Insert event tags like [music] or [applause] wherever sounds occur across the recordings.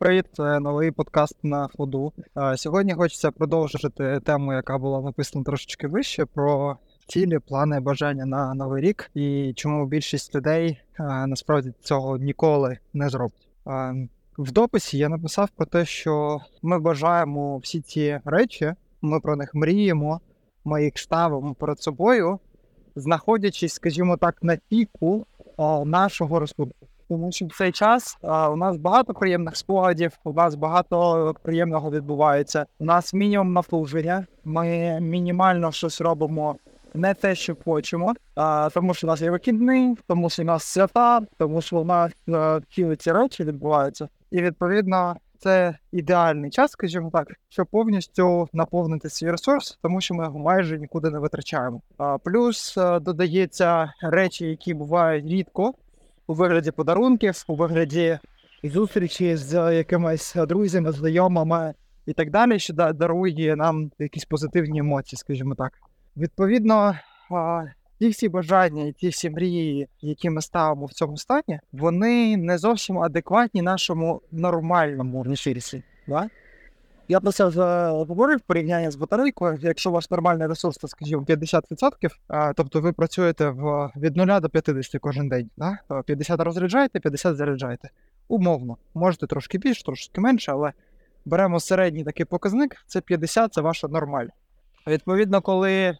Привіт, це новий подкаст на ходу. Сьогодні хочеться продовжити тему, яка була написана трошечки вище, про цілі, плани, бажання на новий рік і чому більшість людей насправді цього ніколи не зроблять. В дописі я написав про те, що ми бажаємо всі ці речі, ми про них мріємо, ми їх ставимо перед собою, знаходячись, скажімо так, на піку нашого ресурсу. Тому що в цей час а, у нас багато приємних спогадів, у нас багато приємного відбувається. У нас мінімум напруження. Ми мінімально щось робимо не те, що хочемо, а, тому що у нас є вихідний, тому що у нас свята, тому що у нас цілі ці речі відбуваються. І відповідно це ідеальний час, скажімо так, щоб повністю наповнити свій ресурс, тому що ми його майже нікуди не витрачаємо. А, Плюс додається речі, які бувають рідко у вигляді подарунків, у вигляді зустрічі з якимись друзями, знайомими і так далі, що дарує нам якісь позитивні емоції, скажімо так. Відповідно, ті всі бажання і ті всі мрії, які ми ставимо в цьому стані, вони не зовсім адекватні нашому нормальному ресурсі. Да? Я про це вже говорив порівняння з батарейкою. Якщо ваш нормальний ресурс, то скажімо, 50%, тобто ви працюєте в від 0 до 50 кожен день. Да? 50 розряджаєте, 50 заряджаєте. Умовно, можете трошки більше, трошки менше, але беремо середній такий показник, це 50 це ваша нормаль. Відповідно, коли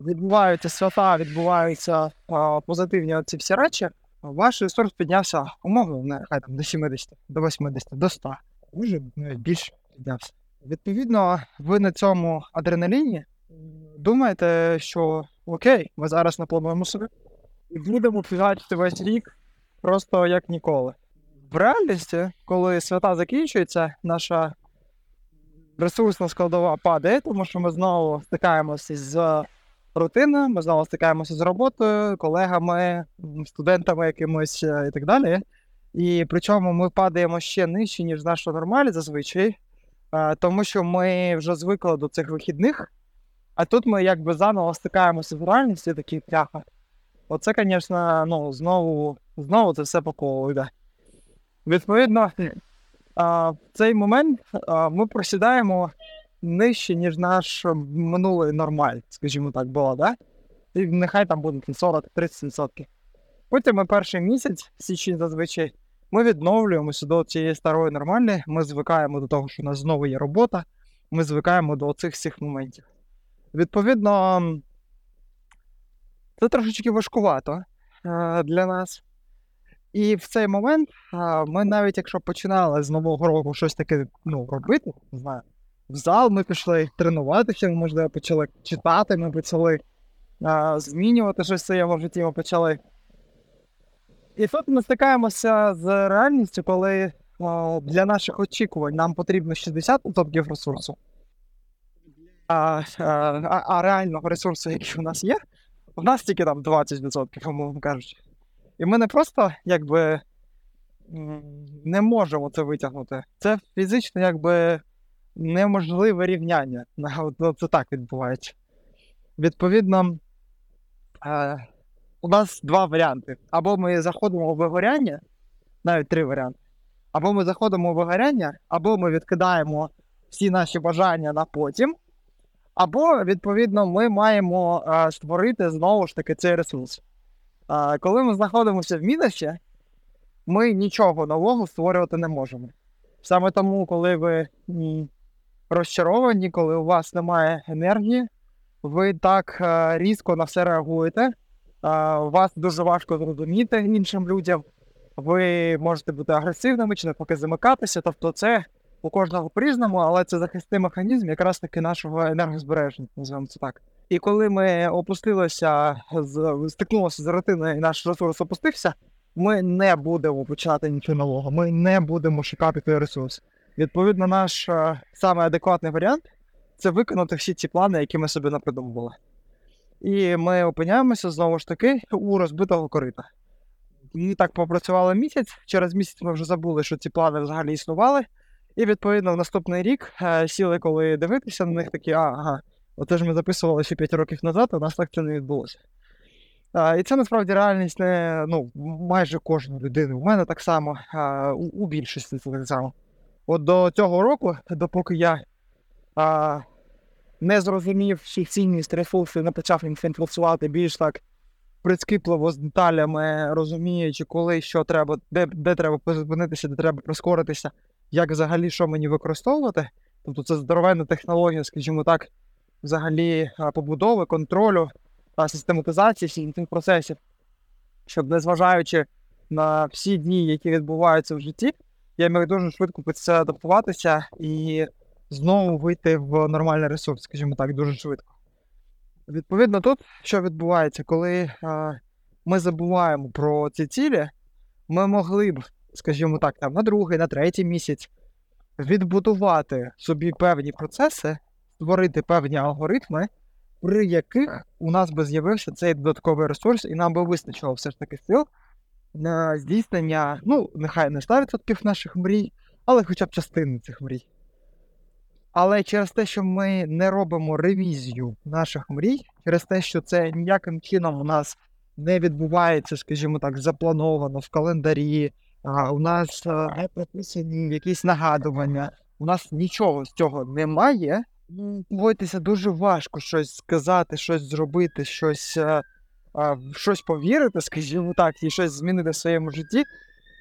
відбуваються свята, відбуваються а, позитивні ці всі речі, ваш ресурс піднявся умовно, нехай там до 70, до 80, до 100, може навіть більше піднявся. Відповідно, ви на цьому адреналіні думаєте, що окей, ми зараз наплануємо собі і будемо фігачити весь рік просто як ніколи. В реальності, коли свята закінчуються, наша ресурсна складова падає, тому що ми знову стикаємося з рутиною, ми знову стикаємося з роботою, колегами, студентами якимось і так далі. І причому ми падаємо ще нижче, ніж наша нормаль зазвичай, тому що ми вже звикли до цих вихідних, а тут ми якби заново стикаємося з реальністю такі пляха. Оце, звісно, ну, знову знову це все по колу йде. Відповідно, в цей момент ми просідаємо нижче, ніж наш минулий нормаль, скажімо так, було, да? І нехай там буде 40-30%. Потім ми перший місяць, січень зазвичай, ми відновлюємося до цієї старої нормальної, ми звикаємо до того, що у нас знову є робота, ми звикаємо до цих всіх моментів. Відповідно, це трошечки важкувато е, для нас. І в цей момент е, ми навіть якщо починали з нового року щось таке ну, робити, не знаю, в зал ми пішли тренуватися, ми, можливо, почали читати, ми почали е, змінювати щось в своєму житті, ми почали і тут ми стикаємося з реальністю, коли о, для наших очікувань нам потрібно 60% ресурсу, а, а а, реального ресурсу, який у нас є, у нас тільки там 20%, умовно кажучи. І ми не просто якби не можемо це витягнути. Це фізично якби неможливе рівняння. [laughs] Це так відбувається. Відповідно. Е, у нас два варіанти. Або ми заходимо в вигоряння, навіть три варіанти. Або ми заходимо в вигоряння, або ми відкидаємо всі наші бажання на потім. Або, відповідно, ми маємо а, створити знову ж таки цей ресурс. А, Коли ми знаходимося в мінусі, ми нічого нового створювати не можемо. Саме тому, коли ви м, розчаровані, коли у вас немає енергії, ви так а, різко на все реагуєте вас дуже важко зрозуміти іншим людям. Ви можете бути агресивними чи навпаки замикатися. Тобто, це у кожного по-різному, але це захисний механізм якраз таки нашого енергозбереження, називаємо це так. І коли ми опустилися, стикнулися з рутиною і наш ресурс опустився, ми не будемо починати нічого нового, ми не будемо шукати той ресурс. Відповідно, наш саме адекватний варіант це виконати всі ці плани, які ми собі напридумували. І ми опиняємося знову ж таки у розбитого корита. І так попрацювали місяць. Через місяць ми вже забули, що ці плани взагалі існували. І відповідно в наступний рік е, сіли, коли дивитися на них, такі, ага, оце ж ми записували ще 5 років назад, а у нас так це не відбулося. І це насправді реальність не ну, майже кожної людини. У мене так само, у, у більшості так само. От до цього року, допоки я а, не зрозумів всіх цінність ресурсу і не почав їм працювати більш так прискіпливо з деталями, розуміючи, коли що треба, де де треба зупинитися, де треба прискоритися, як взагалі що мені використовувати. Тобто це здоровенна технологія, скажімо так, взагалі побудови, контролю, та систематизації всіх цих процесів, щоб незважаючи на всі дії, які відбуваються в житті, я міг дуже швидко під це адаптуватися і знову вийти в нормальний ресурс, скажімо так, дуже швидко. Відповідно, тут що відбувається, коли а, ми забуваємо про ці цілі, ми могли б, скажімо так, там на другий, на третій місяць відбудувати собі певні процеси, створити певні алгоритми, при яких у нас би з'явився цей додатковий ресурс, і нам би вистачило все ж таки сил на здійснення, ну, нехай не 100% наших мрій, але хоча б частини цих мрій. Але через те, що ми не робимо ревізію наших мрій, через те, що це ніяким чином у нас не відбувається, скажімо так, заплановано в календарі, у нас не прописані якісь нагадування, у нас нічого з цього немає. Погодьтеся, дуже важко щось сказати, щось зробити, щось щось повірити, скажімо так, і щось змінити в своєму житті,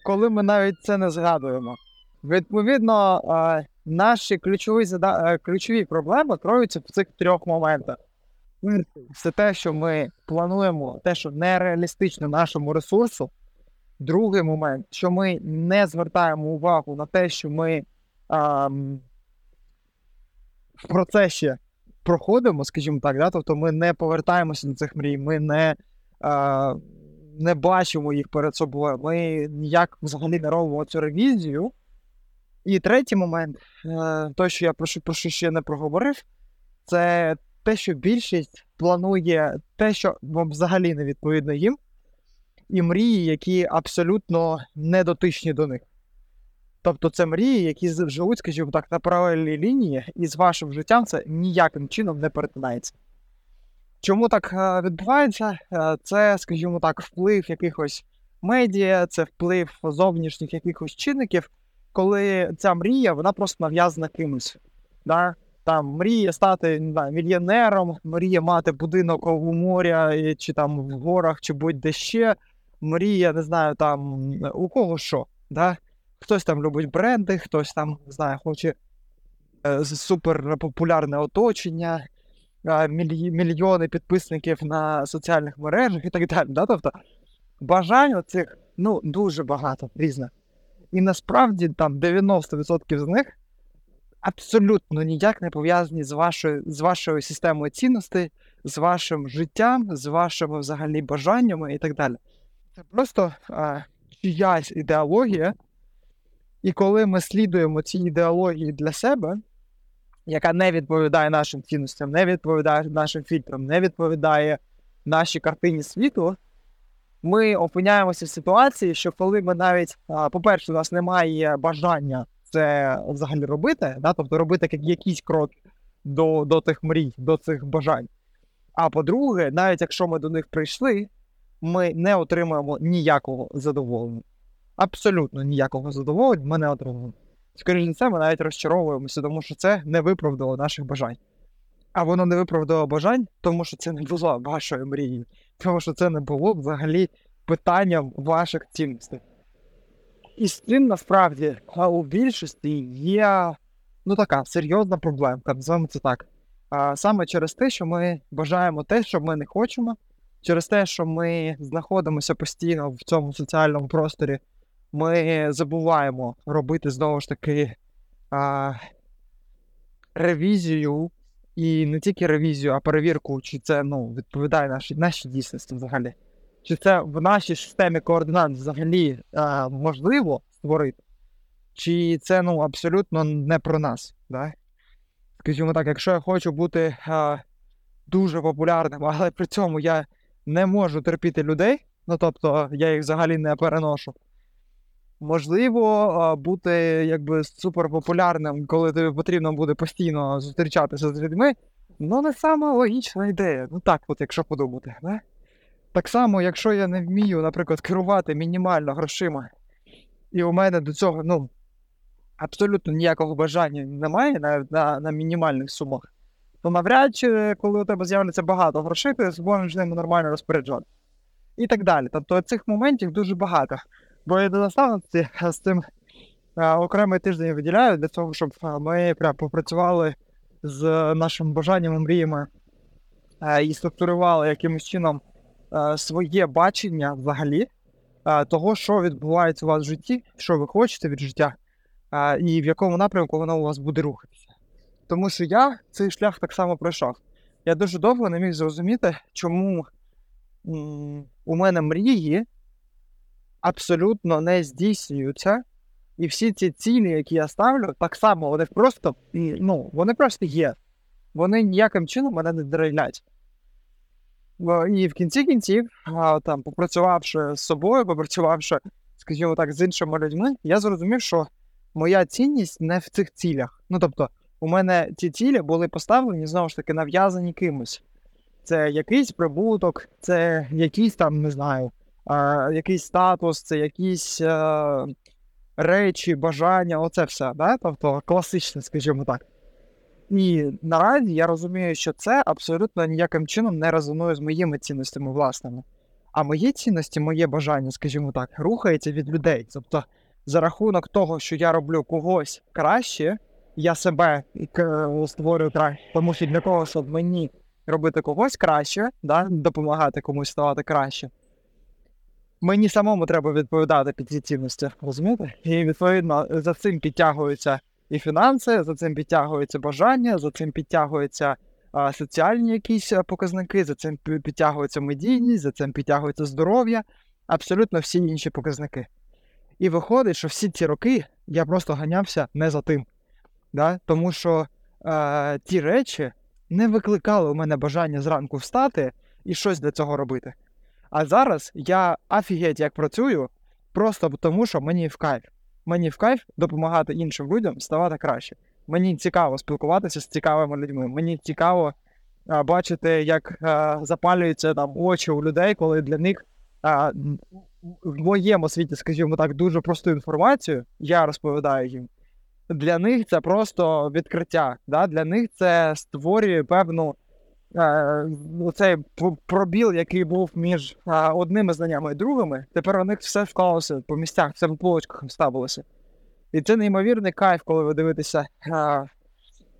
коли ми навіть це не згадуємо. Відповідно, наші ключові зада... ключові проблеми кроються в цих трьох моментах. Це те, що ми плануємо, те, що нереалістично нашому ресурсу. Другий момент, що ми не звертаємо увагу на те, що ми а, в процесі проходимо, скажімо так, да? тобто ми не повертаємося до цих мрій, ми не а, не бачимо їх перед собою, ми ніяк взагалі не робимо цю ревізію. І третій момент, е, той, що я прошу, про що ще не проговорив, це те, що більшість планує те, що вам взагалі не відповідно їм, і мрії, які абсолютно не дотичні до них. Тобто це мрії, які живуть, скажімо так, на паралельній лінії, і з вашим життям це ніяким чином не перетинається. Чому так е, відбувається? Е, це, скажімо так, вплив якихось медіа, це вплив зовнішніх якихось чинників коли ця мрія вона просто нав'язана кимось. Да? Там мріє стати не знаю, мільйонером, мріє мати будинок у моря, чи там в горах, чи будь-де ще. Мріє, не знаю, там у кого що. Да? Хтось там любить бренди, хтось там не знаю, хоче е, суперпопулярне оточення, е, мільйони підписників на соціальних мережах і так далі. Да? Тобто бажань оцих ну, дуже багато різних. І насправді там 90% з них абсолютно ніяк не пов'язані з вашою з вашою системою цінностей, з вашим життям, з вашими взагалі бажаннями і так далі. Це просто а, чиясь ідеологія. І коли ми слідуємо цій ідеології для себе, яка не відповідає нашим цінностям, не відповідає нашим фільтрам, не відповідає нашій картині світу, ми опиняємося в ситуації, що коли ми навіть, по-перше, у нас немає бажання це взагалі робити, да? тобто робити якісь кроки до, до тих мрій, до цих бажань. А по-друге, навіть якщо ми до них прийшли, ми не отримуємо ніякого задоволення. Абсолютно ніякого задоволення ми не отримуємо. Скоріше за це, ми навіть розчаровуємося, тому що це не виправдало наших бажань. А воно не виправдало бажань, тому що це не було вашою мрією тому що це не було взагалі питанням ваших цінностей. І з цим насправді у більшості є ну така серйозна проблемка, називаємо це так. А Саме через те, що ми бажаємо те, що ми не хочемо, через те, що ми знаходимося постійно в цьому соціальному просторі, ми забуваємо робити знову ж таки а, ревізію і не тільки ревізію, а перевірку, чи це ну, відповідає нашій нашій дійсності взагалі. Чи це в нашій системі координат взагалі а, можливо створити, чи це ну, абсолютно не про нас. Да? Скажімо так, якщо я хочу бути а, дуже популярним, але при цьому я не можу терпіти людей, ну тобто я їх взагалі не переношу. Можливо, бути якби суперпопулярним, коли тобі потрібно буде постійно зустрічатися з людьми, ну не сама логічна ідея. Ну так, от якщо подумати. Не? Так само, якщо я не вмію, наприклад, керувати мінімально грошима, і у мене до цього ну, абсолютно ніякого бажання немає навіть на, на мінімальних сумах, то навряд чи, коли у тебе з'являється багато грошей, ти зможеш ними нормально розпоряджати. І так далі. Тобто цих моментів дуже багато. Бо я до наставниці [laughs] з цим окремий тиждень виділяю для того, щоб ми прям попрацювали з нашими бажаннями, мріями а, і структурували якимось чином а, своє бачення взагалі того, що відбувається у вас в житті, що ви хочете від життя, і в якому напрямку воно у вас буде рухатися. Тому що я цей шлях так само пройшов. Я дуже довго не міг зрозуміти, чому у мене мрії абсолютно не здійснюються. І всі ці цілі, які я ставлю, так само вони просто ну, вони просто є. Вони ніяким чином мене не драйлять. І в кінці кінців, там, попрацювавши з собою, попрацювавши, скажімо так, з іншими людьми, я зрозумів, що моя цінність не в цих цілях. Ну тобто, у мене ці цілі були поставлені знову ж таки нав'язані кимось. Це якийсь прибуток, це якийсь там, не знаю, якийсь статус, це якісь а, речі, бажання, оце все. Да? Тобто класичне, скажімо так. І наразі я розумію, що це абсолютно ніяким чином не резонує з моїми цінностями власними. А мої цінності, моє бажання, скажімо так, рухається від людей. Тобто, за рахунок того, що я роблю когось краще, я себе створюю краще, тому що для того, щоб мені робити когось краще, да, допомагати комусь ставати краще. Мені самому треба відповідати під ці цінності, розумієте? І відповідно за цим підтягуються і фінанси, за цим підтягуються бажання, за цим підтягуються а, соціальні якісь показники, за цим підтягується медійність, за цим підтягується здоров'я, абсолютно всі інші показники. І виходить, що всі ці роки я просто ганявся не за тим. Да? Тому що е, ті речі не викликали у мене бажання зранку встати і щось для цього робити. А зараз я офігеть як працюю, просто тому що мені в кайф. Мені в кайф допомагати іншим людям ставати краще. Мені цікаво спілкуватися з цікавими людьми. Мені цікаво а, бачити, як а, запалюються там очі у людей, коли для них а, в моєму світі, скажімо так, дуже просту інформацію я розповідаю їм для них це просто відкриття. Да? Для них це створює певну цей пробіл, який був між е, одними знаннями і другими. Тепер у них все вклалося по місцях, все в полочках ставилося. І це неймовірний кайф, коли ви дивитеся е,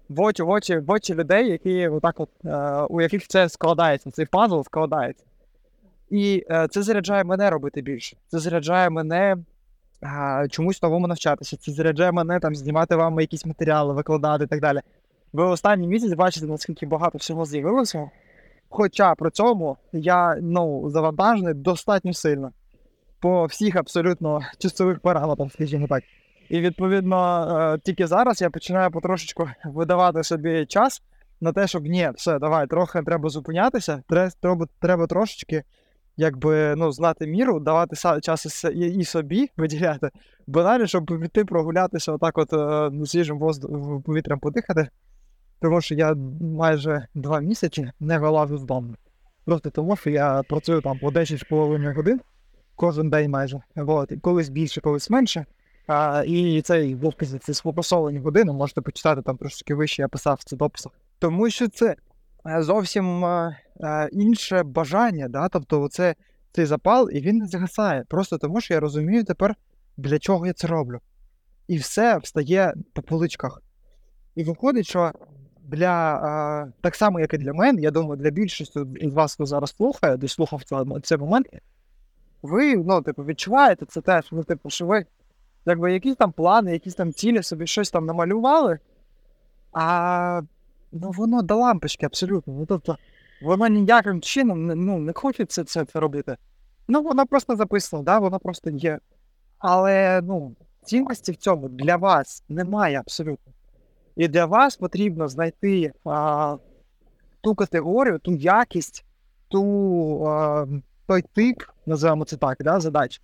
в очі в очі в очі людей, які отак от, е, у яких це складається, цей пазл складається. І е, це заряджає мене робити більше. Це заряджає мене чомусь новому навчатися. Це заряджає мене там знімати вам якісь матеріали, викладати і так далі. Ви останній місяць бачите, наскільки багато всього з'явилося. Хоча при цьому я ну, завантажений достатньо сильно по всіх абсолютно часових параметрах, скажімо так. І відповідно, е, тільки зараз я починаю потрошечку видавати собі час на те, щоб ні, все, давай, трохи треба зупинятися, треба, треба трошечки якби ну, знати міру, давати час і собі виділяти, банально, щоб піти прогулятися отак, от е, свіжим воздухом повітрям подихати. Тому що я майже два місяці не вилазив з дому. Просто тому, що я працюю там по 10,5 годин кожен день майже. От. Колись більше, колись менше. А, І цей вовки ці сфокусовані години, можете почитати там трошки вище, я писав це дописах. Тому що це Е, зовсім е, е, інше бажання. Да? Тобто, це, цей запал, і він не згасає. Просто тому, що я розумію тепер, для чого я це роблю. І все встає по поличках. І виходить, що для так само, як і для мене, я думаю, для більшості з вас, хто зараз слухає, де слухав цей момент, ви ну, типу, відчуваєте це теж, ну, типу, що ви якби якісь там плани, якісь там цілі собі щось там намалювали. А ну воно до лампочки абсолютно. Ну, тобто, воно ніяким чином ну, не хоче це, це, це робити. Ну, воно просто записано, да, воно просто є. Але ну, цінності в цьому для вас немає абсолютно. І для вас потрібно знайти а, ту категорію, ту якість, ту, а, той тип, називаємо це так, да, задач,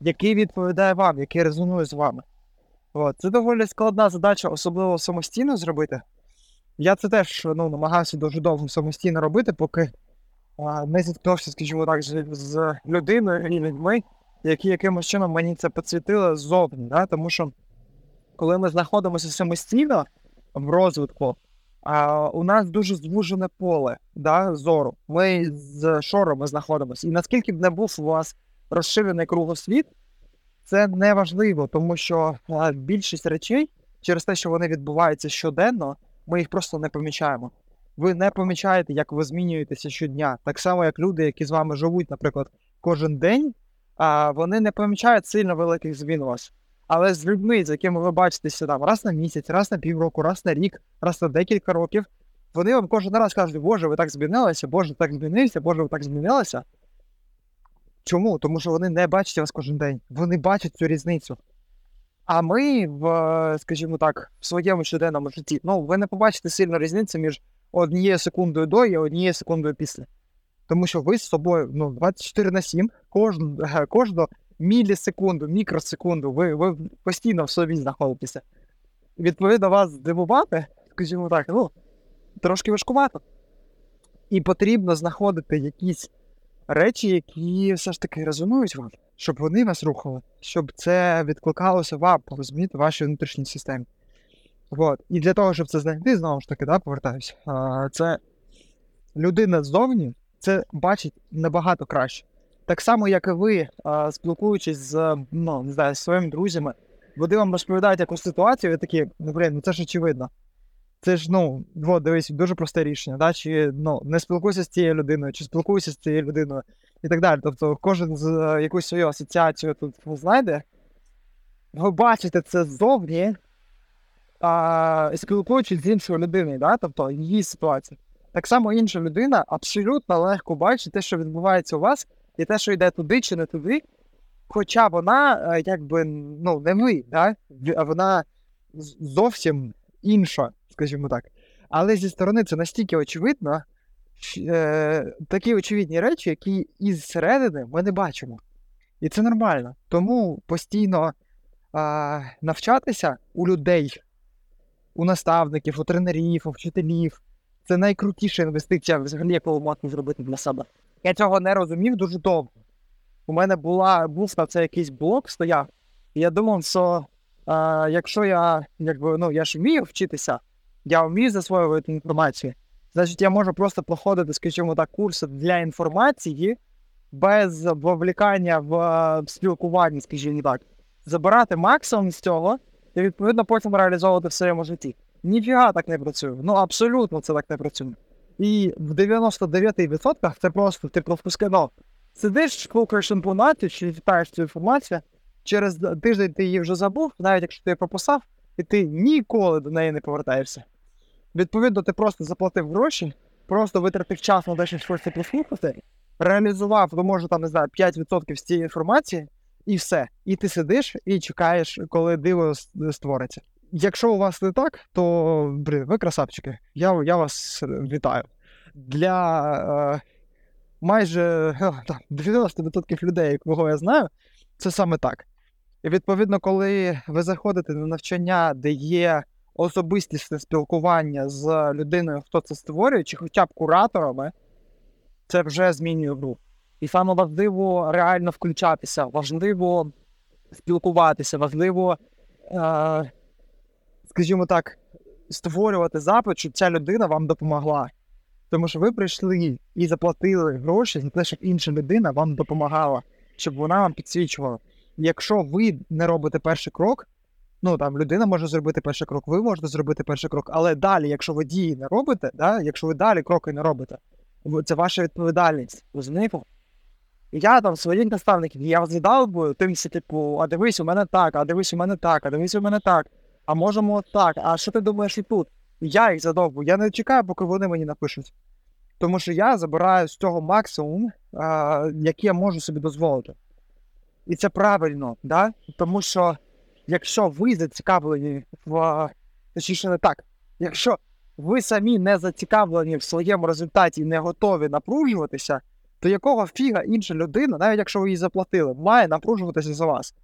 який відповідає вам, який резонує з вами. От. Це доволі складна задача, особливо самостійно зробити. Я це теж ну, намагався дуже довго самостійно робити, поки а, не зіткнувся, скажімо так, з, з людиною і людьми, які якимось чином мені це підсвітили ззовні. Да? Тому що коли ми знаходимося самостійно в розвитку, а, у нас дуже звужене поле да, зору. Ми з шорами знаходимося. І наскільки б не був у вас розширений кругосвіт, це не важливо, тому що більшість речей, через те, що вони відбуваються щоденно, ми їх просто не помічаємо. Ви не помічаєте, як ви змінюєтеся щодня. Так само, як люди, які з вами живуть, наприклад, кожен день, а, вони не помічають сильно великих змін у вас. Але з людьми, з якими ви бачитеся там раз на місяць, раз на півроку, раз на рік, раз на декілька років, вони вам кожен раз кажуть, Боже, ви так змінилися, Боже, так змінився, Боже, ви так змінилися. Чому? Тому що вони не бачать вас кожен день. Вони бачать цю різницю. А ми, в, скажімо так, в своєму щоденному житті, ну, ви не побачите сильно різницю між однією секундою до і однією секундою після. Тому що ви з собою ну, 24 на 7, кожну, кожну мілісекунду, мікросекунду, ви, ви постійно в собі знаходитеся. Відповідно, вас здивувати, скажімо так, ну, трошки важкувато. І потрібно знаходити якісь речі, які все ж таки резонують вам, щоб вони вас рухали, щоб це відкликалося вам, розумієте, вашій внутрішній системі. От. І для того, щоб це знайти, знову ж таки, да, повертаюся, це людина ззовні це бачить набагато краще. Так само, як і ви, спілкуючись з ну, не знаю, своїми друзями, вони вам розповідають якусь ситуацію, і такі, ну блин, ну це ж очевидно. Це ж, ну, от, дивись, дуже просте рішення, да? чи ну, не спілкуйся з цією людиною, чи спілкуйся з цією людиною і так далі. Тобто кожен з е, якусь свою асоціацію тут знайде. Ви бачите це ззовні, а, спілкуючись з іншою людиною, да? тобто її ситуацію. Так само інша людина абсолютно легко бачить те, що відбувається у вас, і те, що йде туди чи не туди. Хоча вона, е, якби, ну, не ви, да? вона зовсім інша, скажімо так. Але зі сторони це настільки очевидно, е, такі очевидні речі, які із середини ми не бачимо. І це нормально. Тому постійно е, навчатися у людей, у наставників, у тренерів, у вчителів. Це найкрутіша інвестиція, взагалі, яку можете зробити для себе. Я цього не розумів дуже довго. У мене була, був на це якийсь блок стояв, і я думав, що а, якщо я якби, ну, я ж вмію вчитися, я вмію засвоювати інформацію, значить я можу просто проходити, скажімо так, курси для інформації без вовлікання в спілкування, скажімо так, забирати максимум з цього і відповідно потім реалізовувати в своєму житті. Ніфіга так не працює. Ну абсолютно це так не працює. І в 99% це просто ти пропускано. Сидиш, слухаєш інформацію, чи читаєш цю інформацію, через тиждень ти її вже забув, навіть якщо ти її прописав, і ти ніколи до неї не повертаєшся. Відповідно, ти просто заплатив гроші, просто витратив час на те, щоб щось прослухати, реалізував, ну, може, там, не знаю, 5% з цієї інформації, і все. І ти сидиш і чекаєш, коли диво створиться. Якщо у вас не так, то блин, ви красавчики. Я я вас вітаю. Для е, майже 90% людей, кого я знаю, це саме так. І відповідно, коли ви заходите на навчання, де є особистісне спілкування з людиною, хто це створює, чи хоча б кураторами, це вже змінює гру. І саме важливо реально включатися, важливо спілкуватися, важливо. Е, скажімо так, створювати запит, щоб ця людина вам допомогла. Тому що ви прийшли і заплатили гроші за те, щоб інша людина вам допомагала, щоб вона вам підсвічувала. Якщо ви не робите перший крок, ну там людина може зробити перший крок, ви можете зробити перший крок, але далі, якщо ви дії не робите, да, якщо ви далі кроки не робите, це ваша відповідальність. розумієте? Я там своїх наставників, я розглядав би тим, типу, а дивись, у мене так, а дивись, у мене так, а дивись, у мене так а можемо так. А що ти думаєш і тут? Я їх задовбу. Я не чекаю, поки вони мені напишуть. Тому що я забираю з цього максимум, а, який я можу собі дозволити. І це правильно, да? тому що якщо ви зацікавлені в точніше не так, якщо ви самі не зацікавлені в своєму результаті і не готові напружуватися, то якого фіга інша людина, навіть якщо ви їй заплатили, має напружуватися за вас.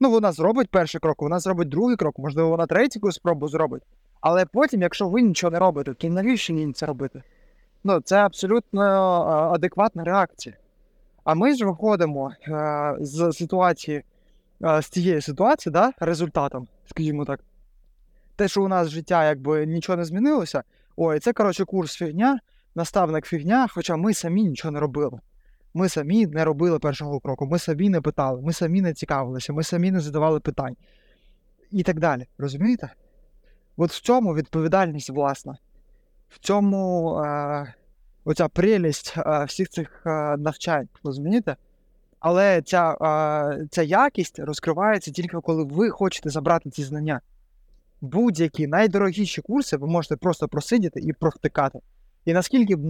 Ну, вона зробить перший крок, вона зробить другий крок, можливо, вона третю спробу зробить. Але потім, якщо ви нічого не робите, то навіщо їй це робити? Ну, це абсолютно адекватна реакція. А ми ж виходимо е, з ситуації, е, з цієї ситуації, да, результатом, скажімо так, те, що у нас життя якби нічого не змінилося. Ой, це, коротше, курс фігня, наставник фігня, хоча ми самі нічого не робили. Ми самі не робили першого кроку, ми самі не питали, ми самі не цікавилися, ми самі не задавали питань і так далі. Розумієте? От в цьому відповідальність власна, в цьому е, оця прелість е, всіх цих е, навчань, розумієте? Але ця, е, ця якість розкривається тільки коли ви хочете забрати ці знання. Будь-які найдорогіші курси ви можете просто просидіти і провтикати. І наскільки б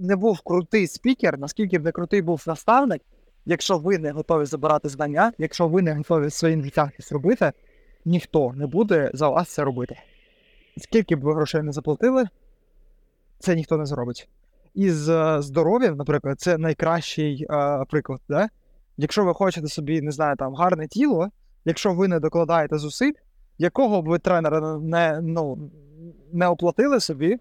не був крутий спікер, наскільки б не крутий був наставник, якщо ви не готові забирати знання, якщо ви не готові своїм життям щось робити, ніхто не буде за вас це робити. Скільки б ви грошей не заплатили, це ніхто не зробить. І з здоров'ям, наприклад, це найкращий е, приклад. Да? Якщо ви хочете собі, не знаю, там гарне тіло, якщо ви не докладаєте зусиль, якого б ви тренера не ну, не оплатили собі,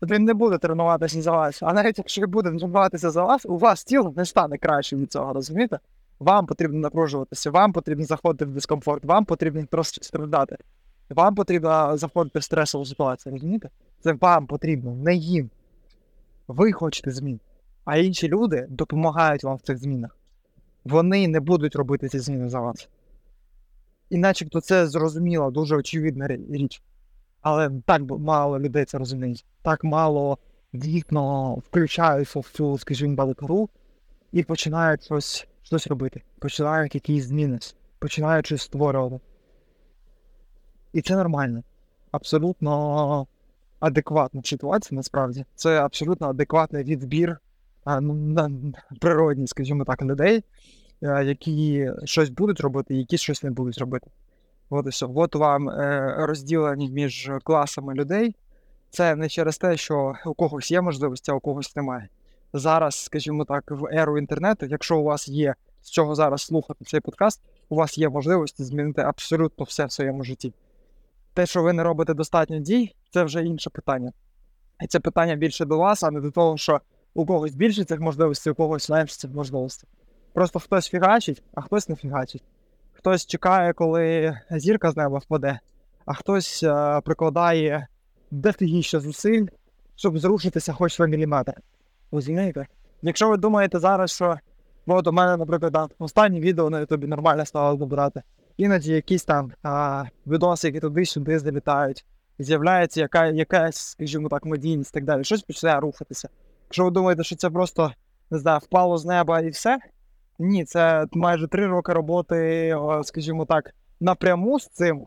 то він не буде тренуватися за вас. А навіть якщо буде тренуватися за вас, у вас тіло не стане кращим від цього, розумієте? Вам потрібно напружуватися, вам потрібно заходити в дискомфорт, вам потрібно трошки страждати. Вам потрібно заходити в стресову ситуацію, розумієте? Це вам потрібно, не їм. Ви хочете змін. А інші люди допомагають вам в цих змінах. Вони не будуть робити ці зміни за вас. І начебто це зрозуміла, дуже очевидна річ. Але так мало людей це розуміють. Так мало дійсно включаються в цю, скажімо, баликару і починають щось щось робити. Починають якісь зміни, починають щось створювати. І це нормально. Абсолютно адекватна ситуація, насправді. Це абсолютно адекватний відбір ну, на природні, скажімо так, людей, які щось будуть робити, які щось не будуть робити. От і все. От вам е, розділені між класами людей. Це не через те, що у когось є можливості, а у когось немає. Зараз, скажімо так, в еру інтернету, якщо у вас є з чого зараз слухати цей подкаст, у вас є можливості змінити абсолютно все в своєму житті. Те, що ви не робите достатньо дій, це вже інше питання. І це питання більше до вас, а не до того, що у когось більше цих можливостей, у когось менше цих можливостей. Просто хтось фігачить, а хтось не фігачить. Хтось чекає, коли зірка з неба впаде, а хтось а, е, прикладає дофігіще зусиль, щоб зрушитися хоч на міліметр. Розумієте? Якщо ви думаєте зараз, що от у мене, наприклад, там, останнє відео на ютубі нормально стало добирати, іноді якісь там а, відоси, які туди-сюди залітають, з'являється яка, якась, скажімо так, медійність і так далі, щось починає рухатися. Якщо ви думаєте, що це просто не знаю, впало з неба і все, ні, це майже три роки роботи, скажімо так, напряму з цим.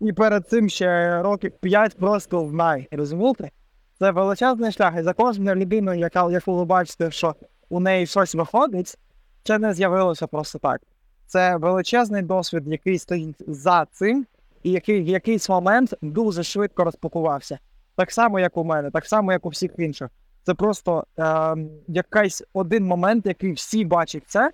І перед цим ще років п'ять просто в най. Розумієте? Це величезний шлях. І за кожною людиною, яка, яку ви бачите, що у неї щось виходить, це не з'явилося просто так. Це величезний досвід, який стоїть за цим, і який в якийсь момент дуже швидко розпакувався. Так само, як у мене, так само, як у всіх інших. Це просто е, якийсь один момент, який всі бачать це,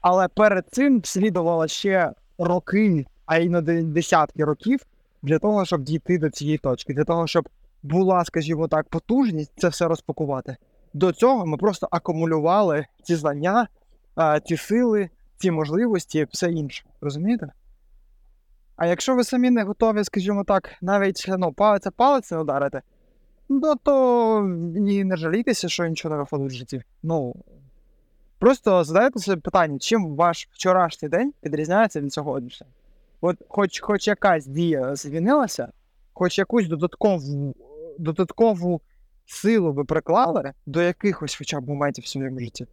але перед цим слідувало ще роки, а іноді десятки років для того, щоб дійти до цієї точки, для того, щоб була, скажімо так, потужність це все розпакувати. До цього ми просто акумулювали ці знання, е, ці сили, ці можливості, все інше. Розумієте? А якщо ви самі не готові, скажімо так, навіть ну, палець палець не ударити, ну то і не жалійтеся, що нічого не виходить в житті. Ну просто задайте собі питання, чим ваш вчорашній день відрізняється від сьогоднішнього. От хоч хоч якась дія змінилася, хоч якусь додаткову додаткову силу ви приклали до якихось хоча б моментів в своєму житті.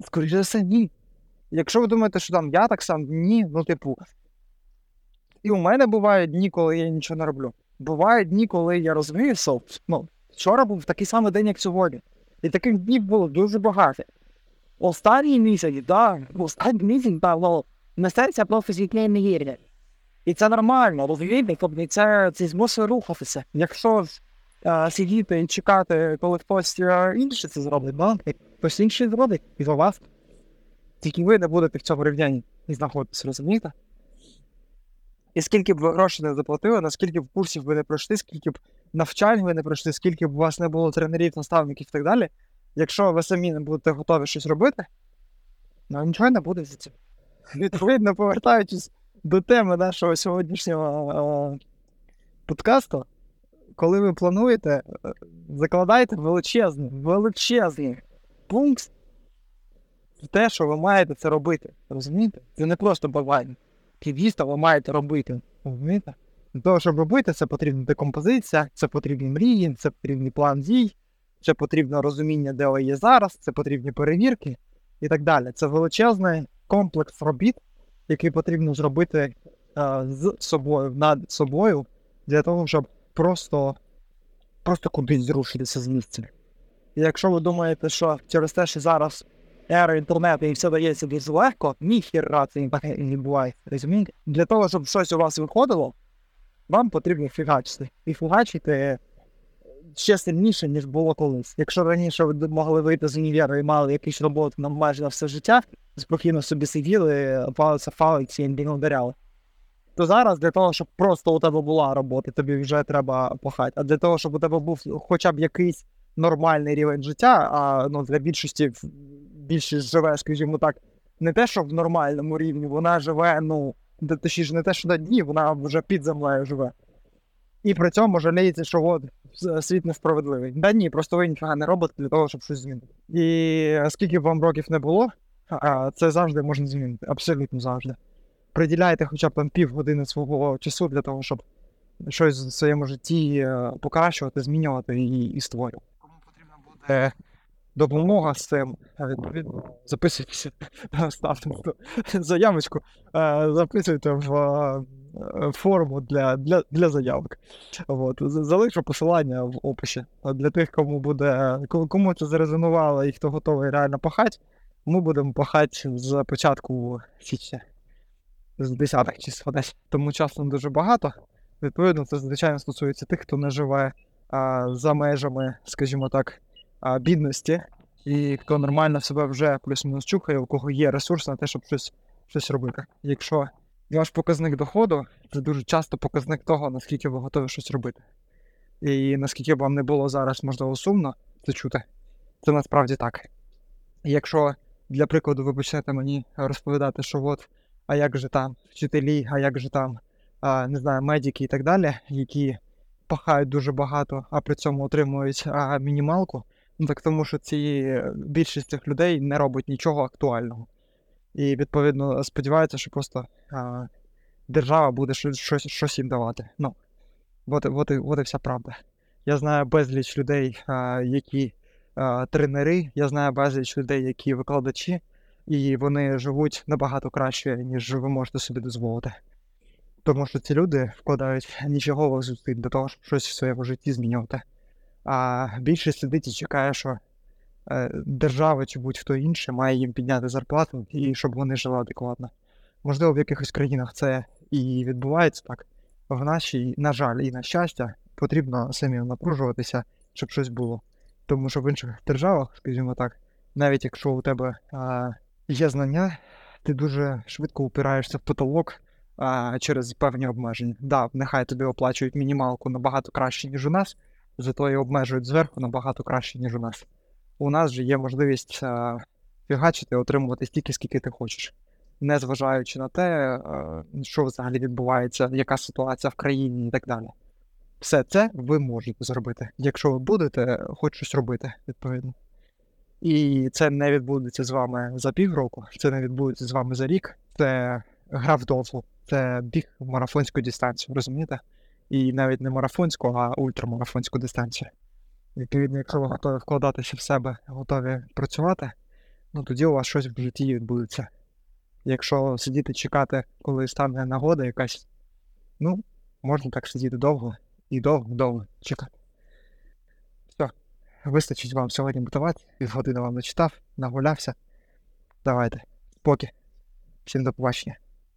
Скоріше за все, ні. Якщо ви думаєте, що там я так сам, ні, ну типу. І у мене бувають дні, коли я нічого не роблю. Бувають дні, коли я розумію, що ну, вчора був такий самий день, як сьогодні. І таких днів було дуже багато. Останній місяць, так, останній місяць, так, ну, серця просто зіткне не гірне. І це нормально, розумієте, тобто це, це змусує рухатися. Якщо а, сидіти і чекати, коли хтось інше це зробить, да? хтось інший зробить і за вас. Тільки ви не будете в цьому рівнянні знаходитися, розумієте? І скільки б ви грошей не заплатили, наскільки б курсів ви не пройшли, скільки б навчань ви не пройшли, скільки б у вас не було тренерів, наставників і так далі. Якщо ви самі не будете готові щось робити, ну нічого не буде за цим. Відповідно, повертаючись до теми нашого сьогоднішнього е, подкасту, коли ви плануєте, е, закладайте величезний, величезний пункт в те, що ви маєте це робити. Розумієте? Це не просто бажання. Дійсно, ви маєте робити. Для того, щоб робити, це потрібна декомпозиція, це потрібні мрії, це потрібний план дій, це потрібне розуміння, де ви є зараз, це потрібні перевірки і так далі. Це величезний комплекс робіт, який потрібно зробити а, з собою, над собою, для того, щоб просто, просто кудись зрушитися з місця. І якщо ви думаєте, що через те, що зараз ера інтернету і все дається дуже легко, ніхіра це не відбувається. Розумієте? Для того, щоб щось у вас виходило, вам потрібно фігачити. І фігачити ще сильніше, ніж було колись. Якщо раніше ви могли вийти з універу і мали якусь роботу на майже на все життя, спокійно собі сиділи, палися фалиці і не ударяли. То зараз для того, щоб просто у тебе була робота, тобі вже треба пахати. А для того, щоб у тебе був хоча б якийсь нормальний рівень життя, а ну, для більшості більшість живе, скажімо так, не те, що в нормальному рівні, вона живе, ну, точніше, не те, що на дні, вона вже під землею живе. І при цьому жаліється, що от світ несправедливий. Да ні, просто ви ніфіга не робите для того, щоб щось змінити. І скільки б вам років не було, це завжди можна змінити. Абсолютно завжди. Приділяйте хоча б там півгодини свого часу для того, щоб щось в своєму житті е, покращувати, змінювати і, і створювати. Кому потрібно буде допомога з цим, відповідно, записуйтеся, ставте заявочку, записуйте в форму для для, для заявок. От. Залишу посилання в описі. Для тих, кому буде, кому це зарезонувало і хто готовий реально пахати, ми будемо пахати з початку січня, з 10-х числа десь. Тому часу не дуже багато. Відповідно, це звичайно стосується тих, хто не живе а, за межами, скажімо так, бідності, і хто нормально себе вже плюс-мінус чухає, у кого є ресурс на те, щоб щось щось робити. Якщо ваш показник доходу це дуже часто показник того, наскільки ви готові щось робити. І наскільки б вам не було зараз, можливо, сумно це чути, це насправді так. Якщо, для прикладу, ви почнете мені розповідати, що от, а як же там вчителі, а як же там, а, не знаю, медики і так далі, які пахають дуже багато, а при цьому отримують а, мінімалку, ну так тому що ці більшість цих людей не робить нічого актуального. І відповідно сподіваються, що просто а, держава буде щось щось, їм давати. Ну, от, от, от і вся правда. Я знаю безліч людей, а, які а, тренери, я знаю безліч людей, які викладачі, і вони живуть набагато краще, ніж ви можете собі дозволити. Тому що ці люди вкладають нічого зусиль для того, щоб щось в своєму житті змінювати. А більшість сидить і чекає, що е, держава чи будь-хто інший має їм підняти зарплату і щоб вони жили адекватно. Можливо, в якихось країнах це і відбувається так. В нашій, на жаль, і на щастя, потрібно самим напружуватися, щоб щось було. Тому що в інших державах, скажімо так, навіть якщо у тебе а, є знання, ти дуже швидко упираєшся в потолок а, через певні обмеження. Да, нехай тобі оплачують мінімалку набагато краще, ніж у нас, зато і обмежують зверху набагато краще, ніж у нас. У нас же є можливість а, фігачити, отримувати стільки, скільки ти хочеш не зважаючи на те, е, що взагалі відбувається, яка ситуація в країні і так далі. Все це ви можете зробити, якщо ви будете хоч щось робити, відповідно. І це не відбудеться з вами за півроку, це не відбудеться з вами за рік. Це гра дофу, це біг в марафонську дистанцію, розумієте? І навіть не марафонську, а ультрамарафонську дистанцію. Відповідно, якщо ви готові вкладатися в себе, готові працювати, ну тоді у вас щось в житті відбудеться. Якщо сидіти чекати, коли стане нагода якась, ну, можна так сидіти довго і довго-довго чекати. Все, вистачить вам сьогодні мотивації, півгодини вам начитав, нагулявся. Давайте, поки. Всім до побачення.